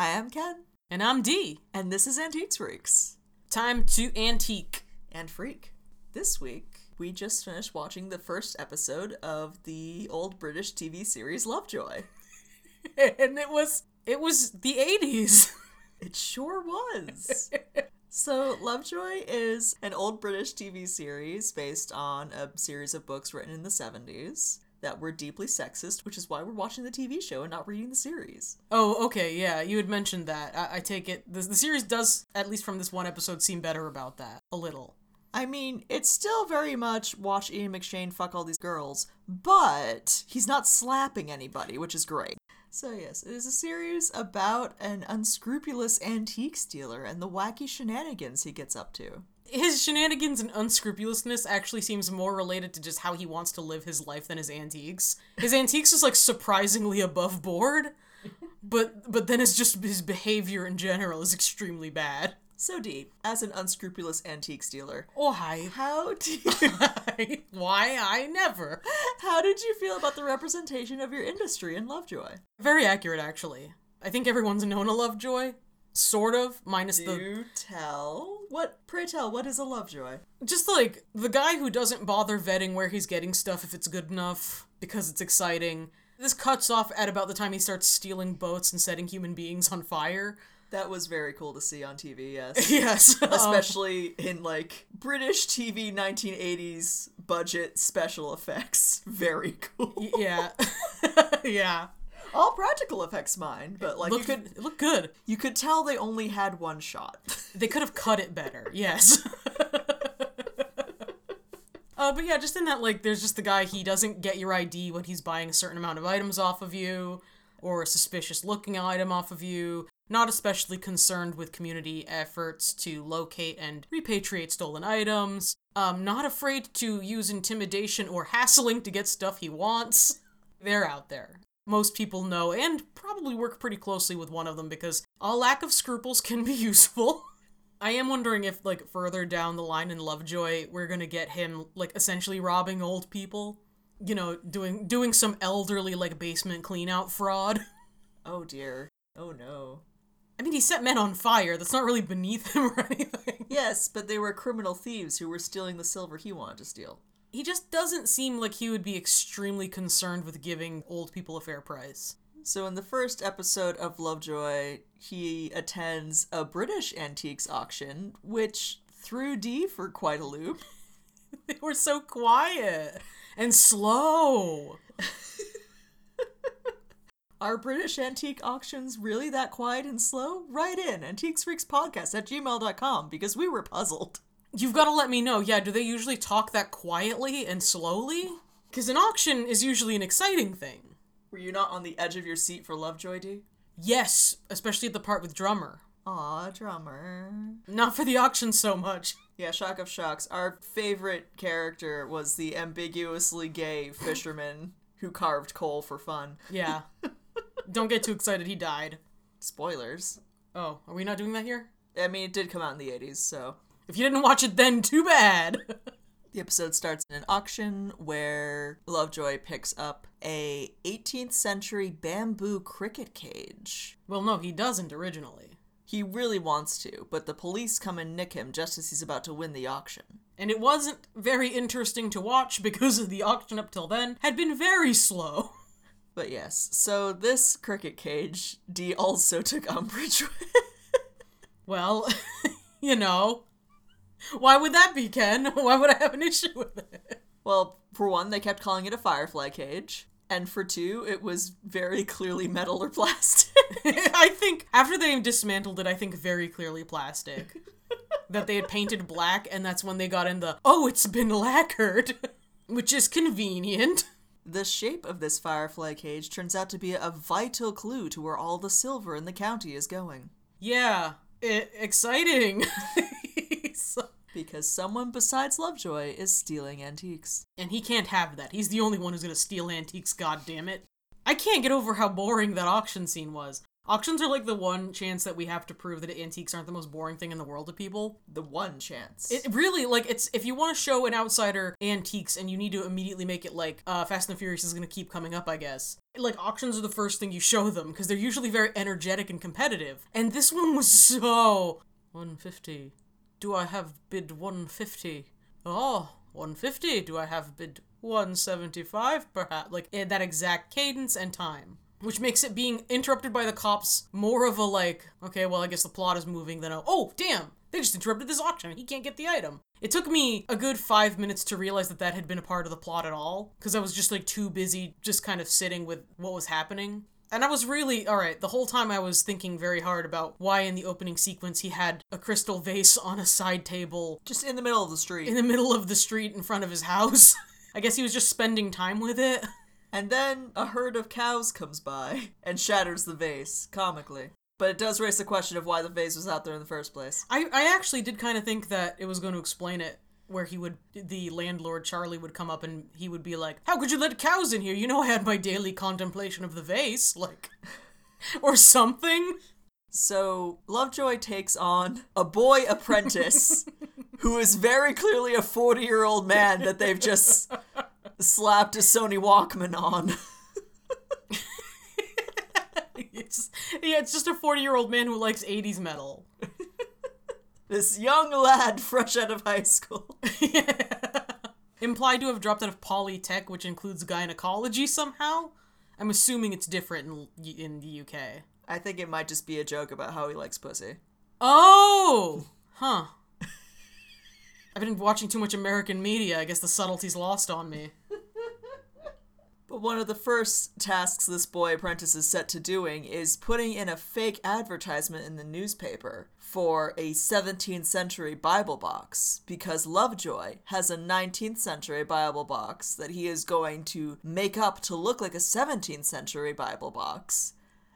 Hi, I'm Ken, And I'm Dee. and this is Antiques Freaks Time to antique. and Freak. This week, we just finished watching the first episode of the old British TV series Lovejoy. and it was it was the 80s. It sure was. so, Lovejoy is an old British TV series based on a series of books written in the 70s that were deeply sexist, which is why we're watching the TV show and not reading the series. oh, okay, yeah, you had mentioned that. I, I take it the, the series does at least from this one episode seem better about that a little. I mean, it's still very much watch Ian McShane fuck all these girls, but he's not slapping anybody, which is great. So, yes, it is a series about an unscrupulous antique stealer and the wacky shenanigans he gets up to. His shenanigans and unscrupulousness actually seems more related to just how he wants to live his life than his antiques. His antiques is like surprisingly above board, but but then it's just his behavior in general is extremely bad. So, Dee, as an unscrupulous antique stealer, Oh hi. how do you, Why I never. how did you feel about the representation of your industry in Lovejoy? Very accurate, actually. I think everyone's known a Lovejoy, sort of, minus the Do tell. What? Pray tell. What is a Lovejoy? just like the guy who doesn't bother vetting where he's getting stuff if it's good enough because it's exciting. This cuts off at about the time he starts stealing boats and setting human beings on fire. That was very cool to see on TV. Yes. Yes, um, especially in like British TV 1980s budget special effects. Very cool. yeah, yeah. All practical effects, mind, but like Look you could it looked good. you could tell they only had one shot. They could have cut it better. Yes. Uh, but yeah, just in that, like, there's just the guy, he doesn't get your ID when he's buying a certain amount of items off of you, or a suspicious looking item off of you. Not especially concerned with community efforts to locate and repatriate stolen items. Um, not afraid to use intimidation or hassling to get stuff he wants. They're out there. Most people know and probably work pretty closely with one of them because a lack of scruples can be useful. I am wondering if, like, further down the line in Lovejoy, we're gonna get him, like, essentially robbing old people. You know, doing doing some elderly, like, basement clean out fraud. oh dear. Oh no. I mean, he set men on fire. That's not really beneath him or anything. Yes, but they were criminal thieves who were stealing the silver he wanted to steal. He just doesn't seem like he would be extremely concerned with giving old people a fair price. So in the first episode of Lovejoy, he attends a British antiques auction, which threw Dee for quite a loop. They were so quiet and slow. Are British antique auctions really that quiet and slow? Write in antiquesfreakspodcast at gmail.com because we were puzzled. You've got to let me know. Yeah, do they usually talk that quietly and slowly? Because an auction is usually an exciting thing. Were you not on the edge of your seat for Lovejoy, Dee? Yes, especially at the part with drummer. Aw, drummer. Not for the auction so much. Yeah, shock of shocks. Our favorite character was the ambiguously gay fisherman who carved coal for fun. Yeah. Don't get too excited, he died. Spoilers. Oh, are we not doing that here? I mean, it did come out in the 80s, so. If you didn't watch it then, too bad. The episode starts in an auction where Lovejoy picks up a 18th century bamboo cricket cage. well, no, he doesn't originally. He really wants to, but the police come and nick him just as he's about to win the auction. And it wasn't very interesting to watch because the auction up till then had been very slow. But yes, so this cricket cage, Dee also took umbrage with. Well, you know. Why would that be, Ken? Why would I have an issue with it? Well, for one, they kept calling it a firefly cage. And for two, it was very clearly metal or plastic. I think after they dismantled it, I think very clearly plastic. that they had painted black, and that's when they got in the oh, it's been lacquered, which is convenient. The shape of this firefly cage turns out to be a vital clue to where all the silver in the county is going. Yeah, i exciting. So- Because someone besides Lovejoy is stealing antiques. and he can't have that. He's the only one who's gonna steal antiques. God damn it! I can't get over how boring that auction scene was. Auctions are like the one chance that we have to prove that antiques aren't the most boring thing in the world to people. The one chance. It really like it's if you want to show an outsider antiques and you need to immediately make it like uh, Fast and the Furious is gonna keep coming up, I guess. Like auctions are the first thing you show them because they're usually very energetic and competitive. And this one was so 150. Do I have bid 150? Oh, 150. Do I have bid 175 perhaps? Like in that exact cadence and time. Which makes it being interrupted by the cops more of a like, okay, well, I guess the plot is moving than a, oh, damn, they just interrupted this auction. He can't get the item. It took me a good five minutes to realize that that had been a part of the plot at all, because I was just like too busy just kind of sitting with what was happening. And I was really, alright, the whole time I was thinking very hard about why in the opening sequence he had a crystal vase on a side table Just in the middle of the street. in the middle of the street in front of his house. I guess he was just spending time with it. And then a herd of cows comes by and shatters the vase, comically. But it does raise the question of why the vase was out there in the first place. I, I actually did kind of think that it was going to explain it where he would the landlord Charlie would come up and he would be like, "How could you let cows in here? You know I had my daily contemplation of the vase, like or something." So Lovejoy takes on a boy apprentice who is very clearly a 40 year old man that they've just slapped a Sony Walkman on. It's yeah, it's just a 40-year-old man who likes 80s metal. This young lad fresh out of high school. Implied to have dropped out of Polytech, which includes gynecology somehow. I'm assuming it's different in in the UK. I think it might just be a joke about how he likes pussy. Oh, huh. I've been watching too much American media. I guess the subtlety's lost on me. But one of the first tasks this boy apprentice is set to doing is putting in a fake advertisement in the newspaper for a 17th century Bible box because Lovejoy has a 19th century Bible box that he is going to make up to look like a 17th century Bible box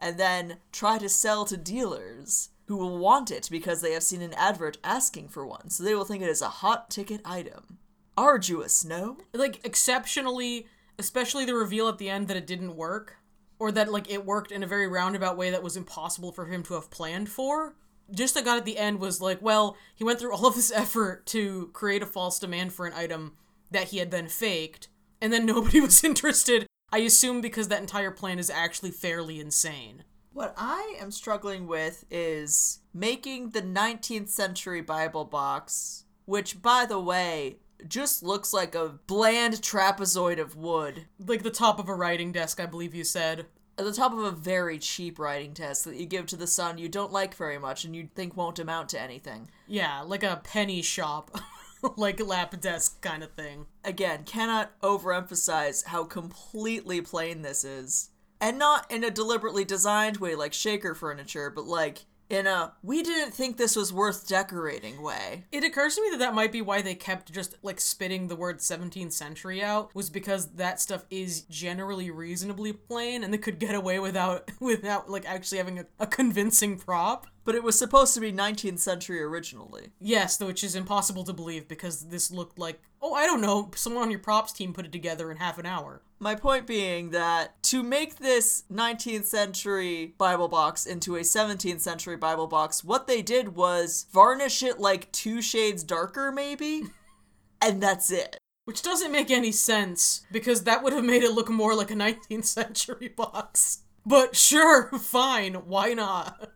and then try to sell to dealers who will want it because they have seen an advert asking for one, so they will think it is a hot ticket item. Arduous, no? Like exceptionally, especially the reveal at the end that it didn't work, or that like it worked in a very roundabout way that was impossible for him to have planned for. Just I got at the end was like, well, he went through all of this effort to create a false demand for an item that he had then faked, and then nobody was interested. I assume because that entire plan is actually fairly insane. What I am struggling with is making the 19th century Bible box, which, by the way, just looks like a bland trapezoid of wood Like the top of a writing desk, I believe you said. at the top of a very cheap writing desk that you give to the son you don't like very much and you think won't amount to anything. Yeah, like a penny shop, like lap desk kind of thing. Again, cannot overemphasize how completely plain this is. And not in a deliberately designed way like shaker furniture, but like in a we didn't think this was worth decorating way. It occurs to me that that might be why they kept just like spitting the word 17th century out was because that stuff is generally reasonably plain and they could get away without without like actually having a, a convincing prop. But it was supposed to be 19th century originally. Yes, though which is impossible to believe because this looked like oh I don't know someone on your props team put it together in half an hour. My point being that to make this 19th century Bible box into a 17th century Bible box, what they did was varnish it like two shades darker, maybe? and that's it. Which doesn't make any sense because that would have made it look more like a 19th century box. But sure, fine, why not?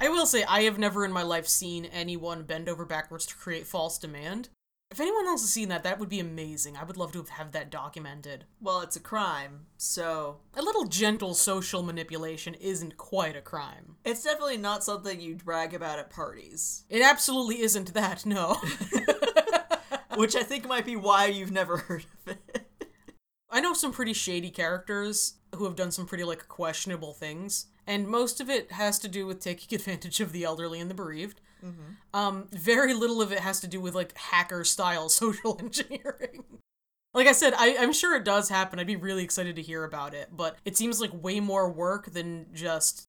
I will say, I have never in my life seen anyone bend over backwards to create false demand. If anyone else has seen that, that would be amazing. I would love to have, that documented. Well, it's a crime, so A little gentle social manipulation isn't quite a crime. it's definitely not something you brag about at parties. It absolutely isn't that, no. Which I think might be why you've never heard of it. I know some pretty shady characters who have done some pretty like questionable things, and most of it has to do with taking advantage of the elderly and the bereaved. Um, very little of it has to do with like hacker style social engineering. like I said, I, I'm sure it does happen. I'd be really excited to hear about it, but it seems like way more work than just.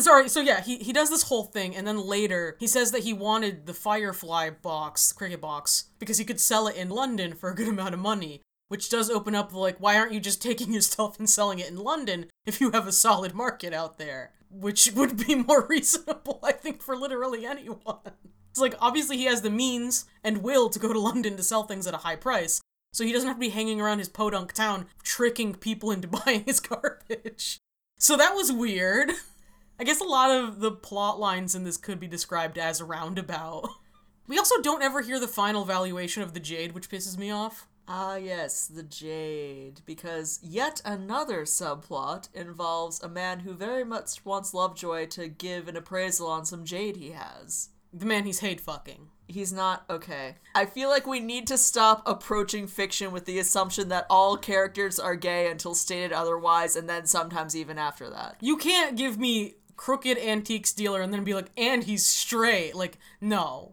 Sorry, so yeah, he, he does this whole thing, and then later he says that he wanted the Firefly box, cricket box, because he could sell it in London for a good amount of money. Which does open up like why aren't you just taking your stuff and selling it in London if you have a solid market out there? Which would be more reasonable, I think, for literally anyone. It's like obviously he has the means and will to go to London to sell things at a high price, so he doesn't have to be hanging around his podunk town tricking people into buying his garbage. So that was weird. I guess a lot of the plot lines in this could be described as a roundabout. We also don't ever hear the final valuation of the jade, which pisses me off. Ah, yes, the Jade. Because yet another subplot involves a man who very much wants Lovejoy to give an appraisal on some jade he has. The man he's hate fucking. He's not okay. I feel like we need to stop approaching fiction with the assumption that all characters are gay until stated otherwise, and then sometimes even after that. You can't give me crooked antiques dealer and then be like, and he's straight. Like, no.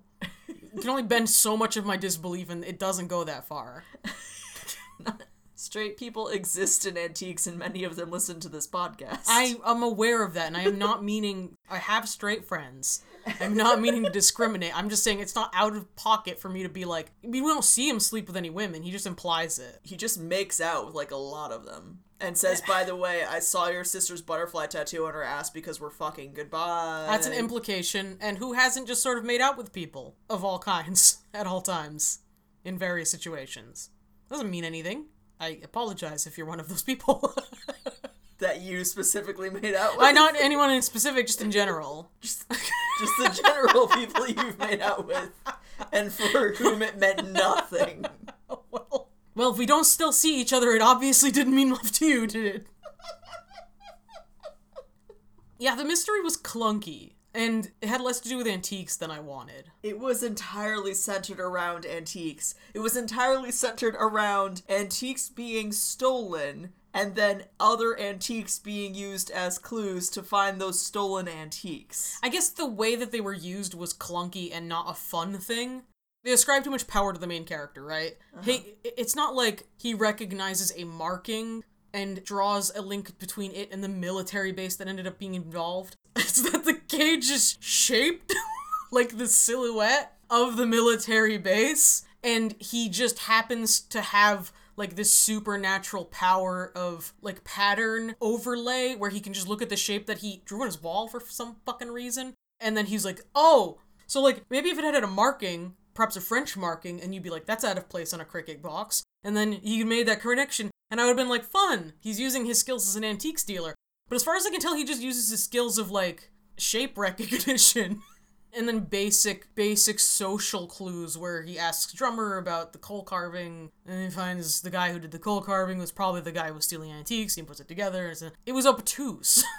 You can only bend so much of my disbelief, and it doesn't go that far. Straight people exist in antiques, and many of them listen to this podcast. I am aware of that, and I am not meaning I have straight friends. I'm not meaning to discriminate. I'm just saying it's not out of pocket for me to be like. I mean, we don't see him sleep with any women. He just implies it. he just makes out with like a lot of them. And says, by the way, I saw your sister's butterfly tattoo on her ass because we're fucking goodbye. That's an implication, and who hasn't just sort of made out with people of all kinds at all times in various situations? Doesn't mean anything. I apologize if you're one of those people. that you specifically made out with. I not anyone in specific, just in general. just, just the general people you've made out with, and for whom it meant nothing. Well, well, if we don't still see each other, it obviously didn't mean love to you, did it? yeah, the mystery was clunky, and it had less to do with antiques than I wanted. It was entirely centered around antiques. It was entirely centered around antiques being stolen and then other antiques being used as clues to find those stolen antiques. I guess the way that they were used was clunky and not a fun thing. They ascribe too much power to the main character, right? Uh-huh. Hey, i- it's not like he recognizes a marking and draws a link between it and the military base that ended up being involved. It's that the cage is shaped like the silhouette of the military base, and he just happens to have like this supernatural power of like pattern overlay where he can just look at the shape that he drew on his wall for some fucking reason and then he's like oh so like maybe if it had a marking perhaps a french marking and you'd be like that's out of place on a cricket box. And then he made that connection and i would have been like fun he's using his skills as an antiques dealer. But as far as i can tell he just uses his skills of like shape recognition. And then basic basic social clues where he asks drummer about the coal carving and he finds the guy who did the coal carving was probably the guy who was stealing antiques he puts it together and it was obtuse.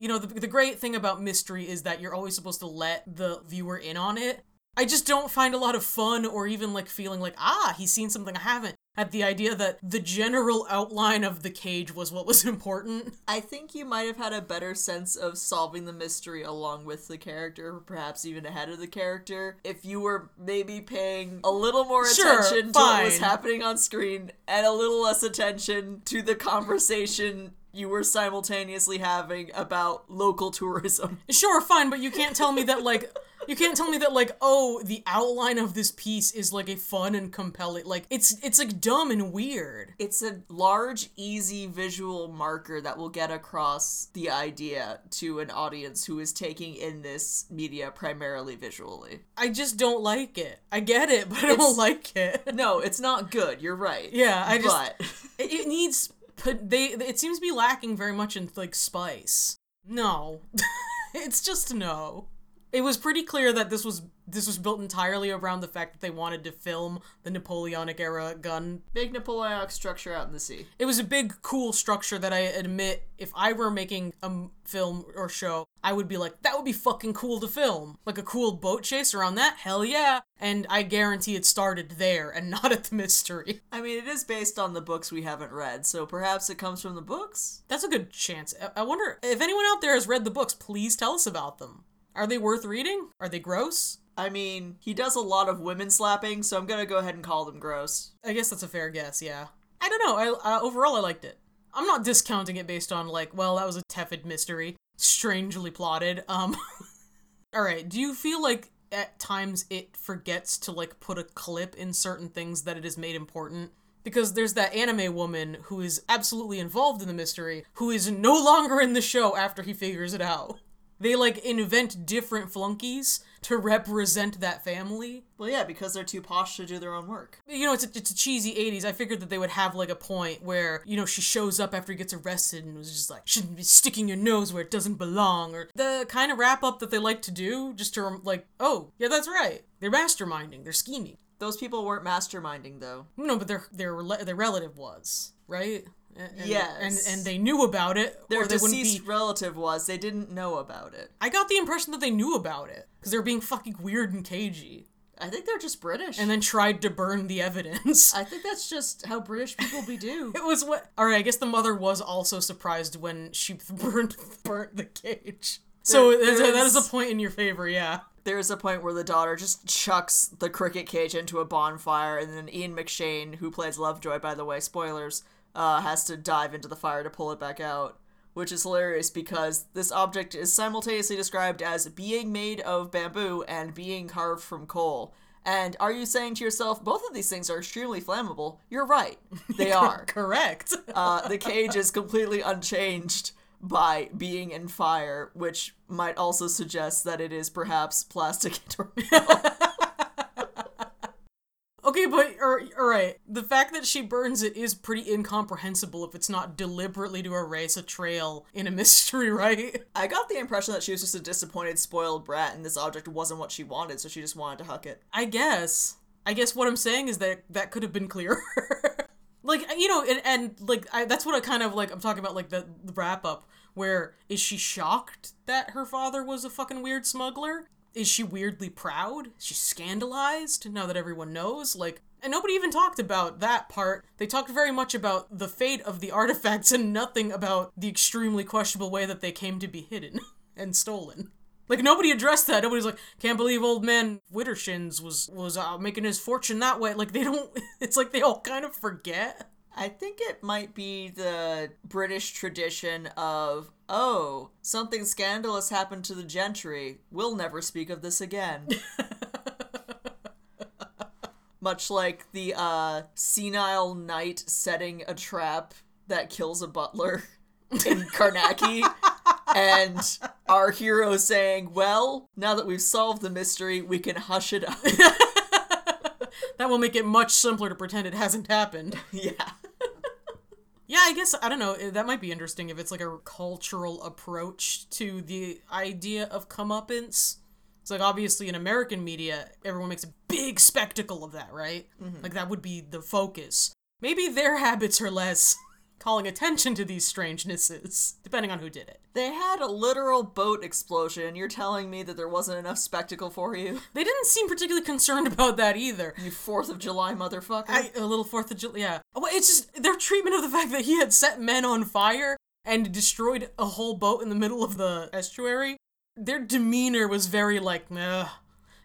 You know the, the great thing about mystery is that you're always supposed to let the viewer in on it i just don't find a lot of fun or even like feeling like ah he's seen something i haven't at the idea that the general outline of the cage was what was important. I think you might have had a better sense of solving the mystery along with the character, or perhaps even ahead of the character, if you were maybe paying a little more Sure, attention to what was happening on screen and a little less attention to the conversation you were simultaneously having about local tourism. Sure, fine, but you can't tell me that like you can't tell me that like oh the outline of this piece is like a fun and compelling like it's it's like dumb and weird. It's a large, easy visual marker that will get across the idea to an audience who is taking in this media primarily visually. I just don't like it. I get it, but I don't like it. No, it's not good. You're right. Yeah, I just but it, it needs they it seems to be lacking very much in like spice. No. it's just no. It was pretty clear that this was this was built entirely around the fact that they wanted to film the Napoleonic era gun. Big Napoleonic structure out in the sea. it was a big cool structure that i admit if i were making a m- film or show i would be like that would be fucking cool to film. Like a cool boat chase around that? Hell yeah. And i guarantee it started there and not at the mystery. I mean, it is based on the books we haven't read, so perhaps it comes from the books. that's a good chance. I- i wonder if anyone out there has read the books please tell us about them are they worth reading? Are they gross? I mean, he does a lot of women slapping, so I'm gonna go ahead and call them gross. i guess that's a fair guess yeah. I don't know I, uh, overall i liked it. I'm not discounting it based on like well that was a tepid mystery strangely plotted um. All right do you feel like at times it forgets to like put a clip in certain things that it has made important? Because there's that anime woman who is absolutely involved in the mystery who is no longer in the show after he figures it out. They like invent different flunkies to represent that family. Well, yeah, because they're too posh to do their own work. You know, it's a, it's a cheesy 80s. I figured that they would have like a point where, you know, she shows up after he gets arrested and was just like, shouldn't be sticking your nose where it doesn't belong. Or the kind of wrap up that they like to do just to, rem- like, oh, yeah, that's right. They're masterminding, they're scheming. Those people weren't masterminding, though. No, but their their their relative was right. And, Yes. and and they knew about it, Their or they wouldn't deceased relative was. They didn't know about it. I got the impression that they knew about it because they were being fucking weird and cagey, I think they're just British. and then tried to burn the evidence. I think that's just how British people be do. It was what. All right, I guess the mother was also surprised when she burned burnt the cage. So There- there that is is- a point in your favor, yeah. There's a point where the daughter just chucks the cricket cage into a bonfire, and then Ian McShane, who plays Lovejoy, by the way, spoilers, uh, has to dive into the fire to pull it back out. Which is hilarious because this object is simultaneously described as being made of bamboo and being carved from coal. And are you saying to yourself, both of these things are extremely flammable? You're right. They are. Correct. Uh, the cage is completely unchanged by being in fire, which might also suggest that it is perhaps plastic. okay, but er, all right. The fact that she burns it is pretty incomprehensible if it's not deliberately to erase a trail in a mystery, right? I got the impression that she was just a disappointed, spoiled brat, and this object wasn't what she wanted, so she just wanted to huck it. I guess. I guess what I'm saying is that that could have been clearer. like you know, and, and like I, that's what I kind of like. I'm talking about like the, the wrap up. Where is she shocked that her father was a fucking weird smuggler? Is she weirdly proud? Is she scandalized now that everyone knows? Like, and nobody even talked about that part. They talked very much about the fate of the artifacts and nothing about the extremely questionable way that they came to be hidden and stolen. Like nobody addressed that. Nobody's like, can't believe old man Wittershins was was uh, making his fortune that way. Like they don't. It's like they all kind of forget. I think it might be the British tradition of, oh, something scandalous happened to the gentry. We'll never speak of this again. Much like the uh, senile knight setting a trap that kills a butler in Carnacki. and our hero saying, well, now that we've solved the mystery, we can hush it up. That will make it much simpler to pretend it hasn't happened. yeah. Yeah, I guess I don't know. eh, That might be interesting if it's like a cultural approach to the idea of comeuppance. It's like obviously in American media, everyone makes a big spectacle of that, right? Like that would be the focus. Maybe their habits are less calling attention to these strangenesses, depending on who did it. They had a literal boat explosion. You're telling me that there wasn't enough spectacle for you? They didn't seem particularly concerned about that either. You 4th of July motherfucker. I, a little Fourth of July, yeah. Oh, It's just their treatment of the fact that he had set men on fire and destroyed a whole boat in the middle of the estuary. Their demeanor was very like, nah,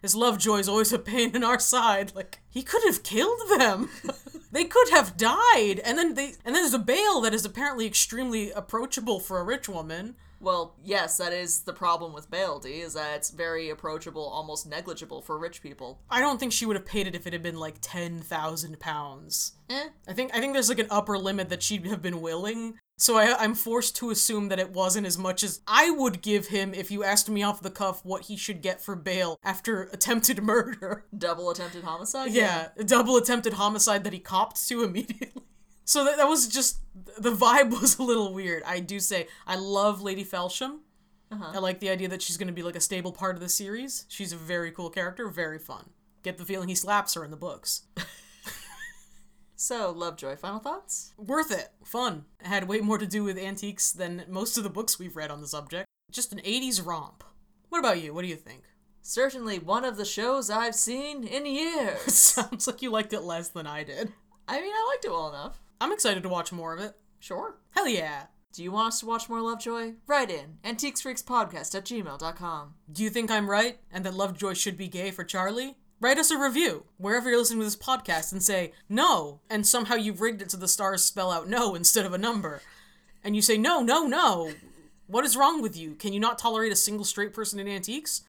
his Lovejoy's always a pain in our side. Like he could have killed them. they could have died, and then they and then there's a bail that is apparently extremely approachable for a rich woman. well, yes, that is the problem with Baildy, is that it's very approachable, almost negligible for rich people. I don't think she would have paid it if it had been like ten thousand pounds. Eh. I think I think there's like an upper limit that she'd have been willing. So I, I'm forced to assume that it wasn't as much as I would give him if you asked me off the cuff what he should get for bail after attempted murder. Double attempted homicide? Yeah, a double attempted homicide that he copped to immediately. So that, that was just the vibe was a little weird. I do say I love Lady Felsham. Uh-huh. I like the idea that she's going to be like a stable part of the series. She's a very cool character, very fun. Get the feeling he slaps her in the books. So, Lovejoy, final thoughts? Worth it. Fun. It had way more to do with antiques than most of the books we've read on the subject. Just an 80s romp. What about you? What do you think? Certainly one of the shows I've seen in years. Sounds like you liked it less than I did. I mean, I liked it well enough. I'm excited to watch more of it. Sure. Hell yeah. Do you want us to watch more Lovejoy? Write in antiquesfreakspodcast at gmail.com. Do you think I'm right and that Lovejoy should be gay for Charlie? Write us a review wherever you're listening to this podcast and say no, and somehow you've rigged it so the stars spell out no instead of a number. And you say no, no, no. What is wrong with you? Can you not tolerate a single straight person in antiques?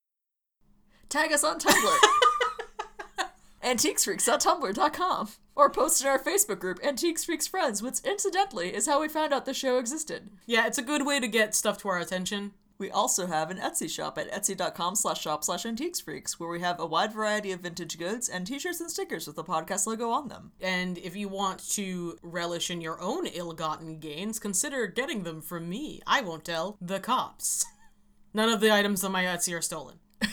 Tag us on Tumblr. antiquesfreaks.tumblr.com or post in our Facebook group, Antiques Freaks Friends, which incidentally is how we found out the show existed. Yeah, it's a good way to get stuff to our attention. We also have an Etsy shop at etsy.com slash shop slash antiquesfreaks, where we have a wide variety of vintage goods and t-shirts and stickers with the podcast logo on them. And if you want to relish in your own ill-gotten gains, consider getting them from me. I won't tell the cops. None of the items on my Etsy are stolen.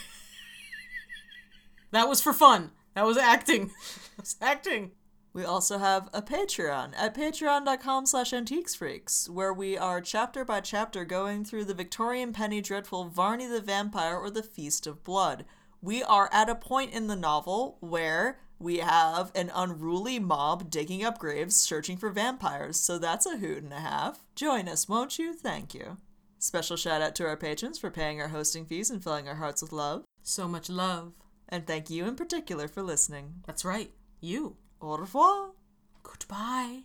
that was for fun. That was acting. That was acting. We also have a Patreon at patreon.com slash antiquesfreaks, where we are chapter by chapter going through the Victorian penny dreadful Varney the Vampire or the Feast of Blood. We are at a point in the novel where we have an unruly mob digging up graves searching for vampires, so that's a hoot and a half. Join us, won't you? Thank you. Special shout out to our patrons for paying our hosting fees and filling our hearts with love. So much love. And thank you in particular for listening. That's right. You. Au revoir. Goodbye.